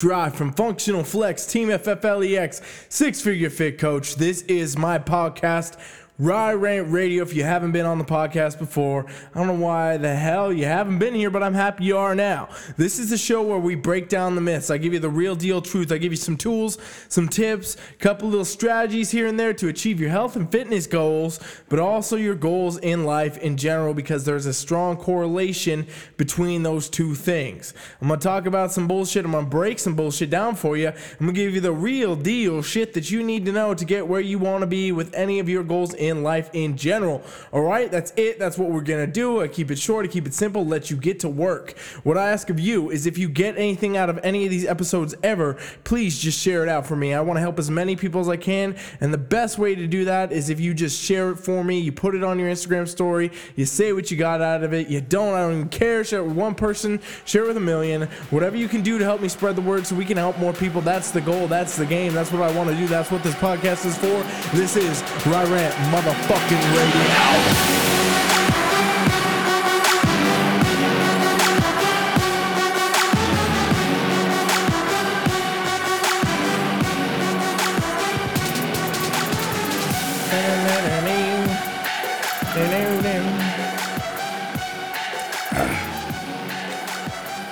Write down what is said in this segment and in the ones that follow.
Drive from Functional Flex, Team FFLEX, Six Figure Fit Coach. This is my podcast, Rye Rant Radio. If you haven't been on the podcast before, I don't know why the hell you haven't been here, but I'm happy you are now. This is the show where we break down the myths. I give you the real deal truth. I give you some tools, some tips, a couple little strategies here and there to achieve your health and fitness goals, but also your goals in life in general because there's a strong correlation between those two things. I'm going to talk about some bullshit. I'm going to break some bullshit down for you. I'm going to give you the real deal shit that you need to know to get where you want to be with any of your goals in life in general. All right, that's it. That's what we're going to do. I keep it short, I keep it simple, let you get to work. What I ask of you is if you get anything out of any of these episodes ever, please just share it out for me. I want to help as many people as I can. And the best way to do that is if you just share it for me, you put it on your Instagram story, you say what you got out of it. You don't, I don't even care. Share it with one person, share it with a million. Whatever you can do to help me spread the word so we can help more people. That's the goal. That's the game. That's what I want to do. That's what this podcast is for. This is Rye Rant motherfucking radio.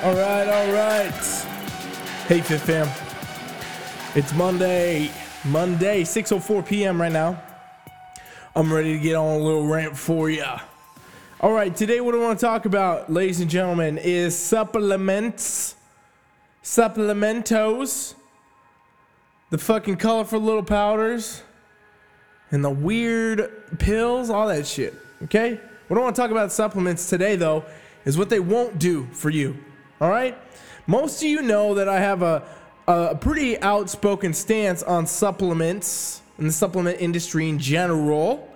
All right, all right. Hey, Fit Fam. It's Monday, Monday, 6.04 p.m. right now. I'm ready to get on a little rant for you. All right, today what I want to talk about, ladies and gentlemen, is supplements, supplementos, the fucking colorful little powders, and the weird pills, all that shit. Okay? What I want to talk about supplements today, though, is what they won't do for you. All right? Most of you know that I have a, a pretty outspoken stance on supplements and the supplement industry in general.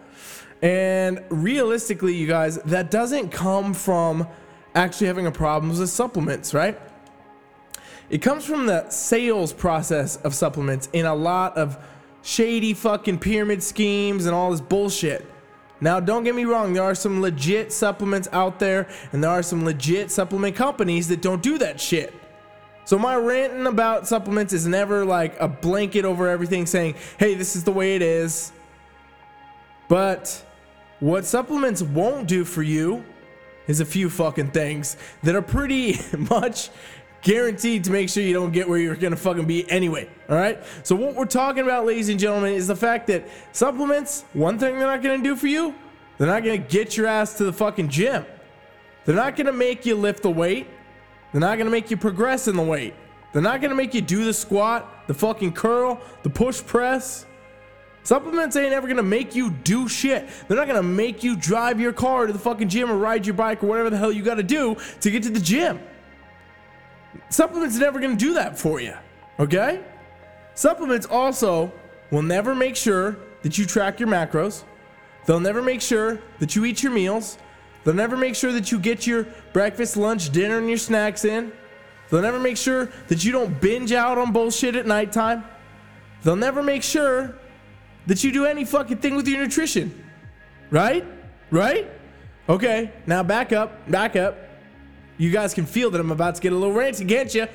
And realistically, you guys, that doesn't come from actually having a problem with supplements, right? It comes from the sales process of supplements in a lot of shady fucking pyramid schemes and all this bullshit. Now, don't get me wrong, there are some legit supplements out there, and there are some legit supplement companies that don't do that shit. So, my ranting about supplements is never like a blanket over everything saying, hey, this is the way it is. But what supplements won't do for you is a few fucking things that are pretty much guaranteed to make sure you don't get where you're gonna fucking be anyway. All right. So what we're talking about, ladies and gentlemen, is the fact that supplements, one thing they're not gonna do for you, they're not gonna get your ass to the fucking gym. They're not gonna make you lift the weight. They're not gonna make you progress in the weight. They're not gonna make you do the squat, the fucking curl, the push press. Supplements ain't ever gonna make you do shit. They're not gonna make you drive your car to the fucking gym or ride your bike or whatever the hell you gotta do to get to the gym. Supplements never gonna do that for you, okay? Supplements also will never make sure that you track your macros. They'll never make sure that you eat your meals. They'll never make sure that you get your breakfast, lunch, dinner, and your snacks in. They'll never make sure that you don't binge out on bullshit at nighttime. They'll never make sure that you do any fucking thing with your nutrition. Right? Right? Okay, now back up, back up. You guys can feel that I'm about to get a little ranty, can't you?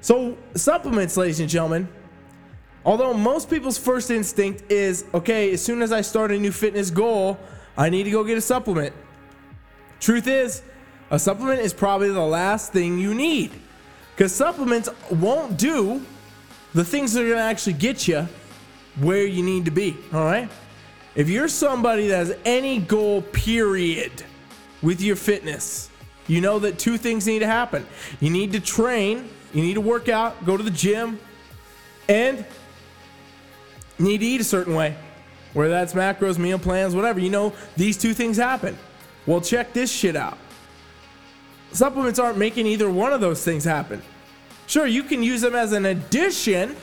So, supplements, ladies and gentlemen, although most people's first instinct is okay, as soon as I start a new fitness goal, I need to go get a supplement. Truth is, a supplement is probably the last thing you need because supplements won't do the things that are going to actually get you where you need to be. All right. If you're somebody that has any goal, period, with your fitness, you know that two things need to happen. You need to train, you need to work out, go to the gym, and need to eat a certain way. Whether that's macros, meal plans, whatever. You know, these two things happen. Well, check this shit out. Supplements aren't making either one of those things happen. Sure, you can use them as an addition,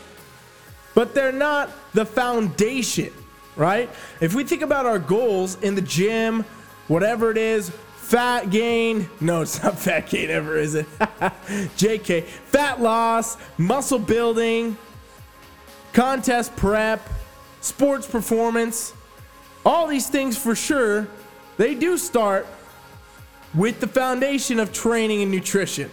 but they're not the foundation, right? If we think about our goals in the gym, whatever it is, fat gain, no, it's not fat gain ever, is it? JK, fat loss, muscle building, contest prep, sports performance, all these things for sure, they do start with the foundation of training and nutrition.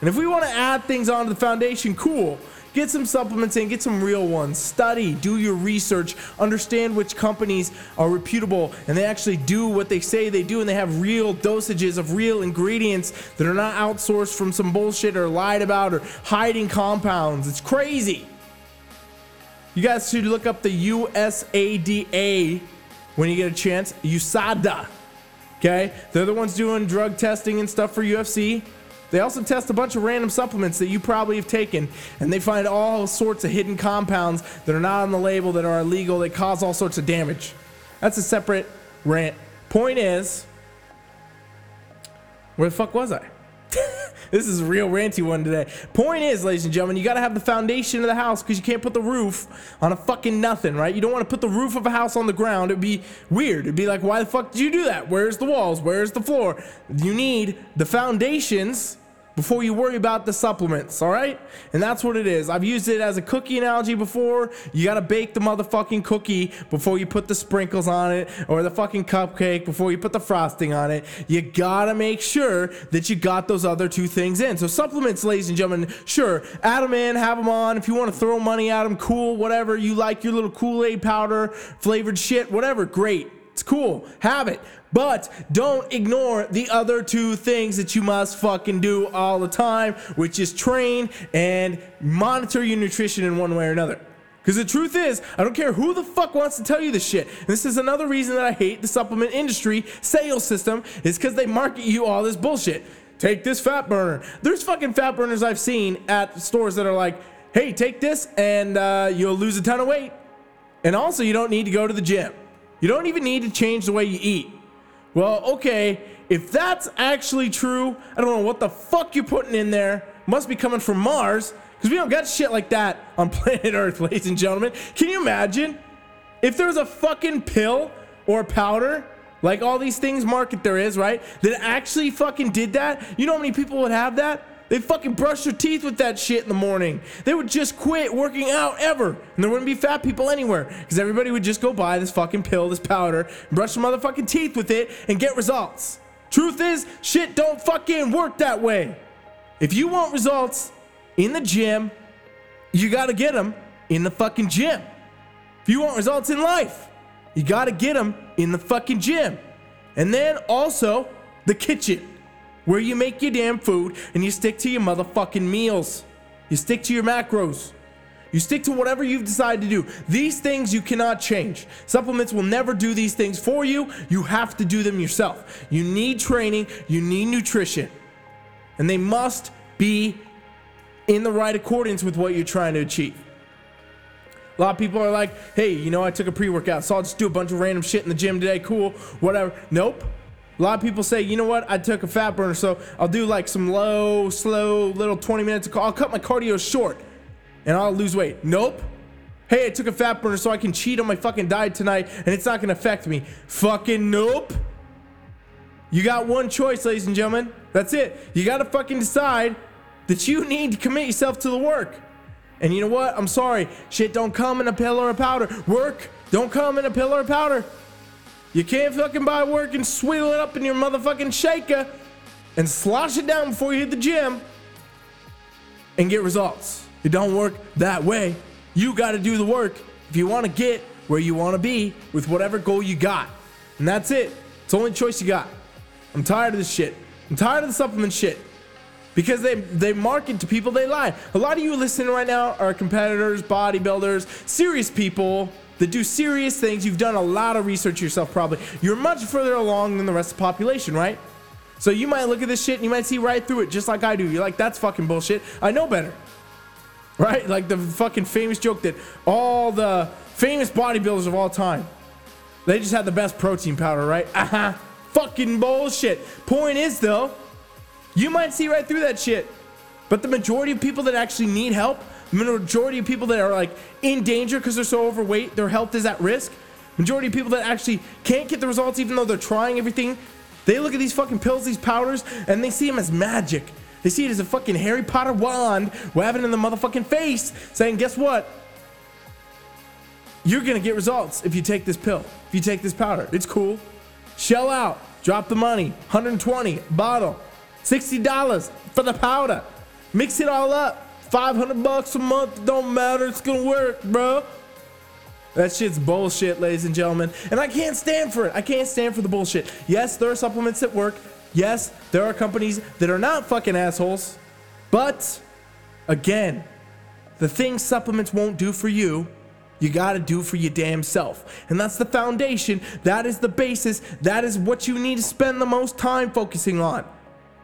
And if we want to add things onto the foundation, cool. Get some supplements in, get some real ones. Study, do your research, understand which companies are reputable and they actually do what they say they do and they have real dosages of real ingredients that are not outsourced from some bullshit or lied about or hiding compounds. It's crazy. You guys should look up the USADA when you get a chance. USADA. Okay? They're the ones doing drug testing and stuff for UFC. They also test a bunch of random supplements that you probably have taken, and they find all sorts of hidden compounds that are not on the label that are illegal that cause all sorts of damage. That's a separate rant. Point is, where the fuck was I? This is a real ranty one today. Point is, ladies and gentlemen, you gotta have the foundation of the house because you can't put the roof on a fucking nothing, right? You don't wanna put the roof of a house on the ground. It'd be weird. It'd be like, why the fuck did you do that? Where's the walls? Where's the floor? You need the foundations before you worry about the supplements, all right? And that's what it is. I've used it as a cookie analogy before. You gotta bake the motherfucking cookie before you put the sprinkles on it, or the fucking cupcake before you put the frosting on it. You gotta make sure that you got those other two things in. So, supplements, ladies and gentlemen, sure, add them in, have them on. If you wanna throw money at them, cool, whatever. You like your little Kool Aid powder, flavored shit, whatever, great. It's cool. Have it. But don't ignore the other two things that you must fucking do all the time, which is train and monitor your nutrition in one way or another. Because the truth is, I don't care who the fuck wants to tell you this shit. And this is another reason that I hate the supplement industry sales system, is because they market you all this bullshit. Take this fat burner. There's fucking fat burners I've seen at stores that are like, hey, take this and uh, you'll lose a ton of weight. And also, you don't need to go to the gym. You don't even need to change the way you eat. Well, okay, if that's actually true, I don't know what the fuck you're putting in there. Must be coming from Mars, because we don't got shit like that on planet Earth, ladies and gentlemen. Can you imagine if there was a fucking pill or powder, like all these things market there is, right, that actually fucking did that? You know how many people would have that? They fucking brush their teeth with that shit in the morning. They would just quit working out ever. And there wouldn't be fat people anywhere. Because everybody would just go buy this fucking pill, this powder, brush their motherfucking teeth with it, and get results. Truth is, shit don't fucking work that way. If you want results in the gym, you gotta get them in the fucking gym. If you want results in life, you gotta get them in the fucking gym. And then also the kitchen where you make your damn food and you stick to your motherfucking meals. You stick to your macros. You stick to whatever you've decided to do. These things you cannot change. Supplements will never do these things for you. You have to do them yourself. You need training, you need nutrition. And they must be in the right accordance with what you're trying to achieve. A lot of people are like, hey, you know, I took a pre workout, so I'll just do a bunch of random shit in the gym today. Cool, whatever. Nope. A lot of people say, you know what? I took a fat burner, so I'll do like some low, slow, little 20 minutes. I'll cut my cardio short and I'll lose weight. Nope. Hey, I took a fat burner so I can cheat on my fucking diet tonight and it's not gonna affect me. Fucking nope. You got one choice, ladies and gentlemen. That's it. You gotta fucking decide that you need to commit yourself to the work. And you know what? I'm sorry. Shit don't come in a pill or a powder. Work don't come in a pill or a powder. You can't fucking buy work and swivel it up in your motherfucking shaker and slosh it down before you hit the gym and get results. It don't work that way. You got to do the work if you want to get where you want to be with whatever goal you got. And that's it. It's the only choice you got. I'm tired of this shit. I'm tired of the supplement shit. Because they, they market to people, they lie. A lot of you listening right now are competitors, bodybuilders, serious people that do serious things. You've done a lot of research yourself, probably. You're much further along than the rest of the population, right? So you might look at this shit and you might see right through it, just like I do. You're like, that's fucking bullshit. I know better. Right? Like the fucking famous joke that all the famous bodybuilders of all time, they just had the best protein powder, right? Uh huh. Fucking bullshit. Point is, though, you might see right through that shit. But the majority of people that actually need help majority of people that are like in danger because they're so overweight, their health is at risk. Majority of people that actually can't get the results even though they're trying everything, they look at these fucking pills, these powders, and they see them as magic. They see it as a fucking Harry Potter wand waving in the motherfucking face, saying, guess what? You're gonna get results if you take this pill, if you take this powder. It's cool. Shell out, drop the money, 120 bottle, $60 for the powder. Mix it all up. 500 bucks a month, don't matter, it's gonna work, bro. That shit's bullshit, ladies and gentlemen. And I can't stand for it. I can't stand for the bullshit. Yes, there are supplements that work. Yes, there are companies that are not fucking assholes. But again, the things supplements won't do for you, you gotta do for your damn self. And that's the foundation. That is the basis. That is what you need to spend the most time focusing on.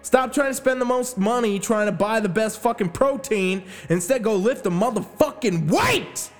Stop trying to spend the most money trying to buy the best fucking protein. Instead, go lift a motherfucking weight!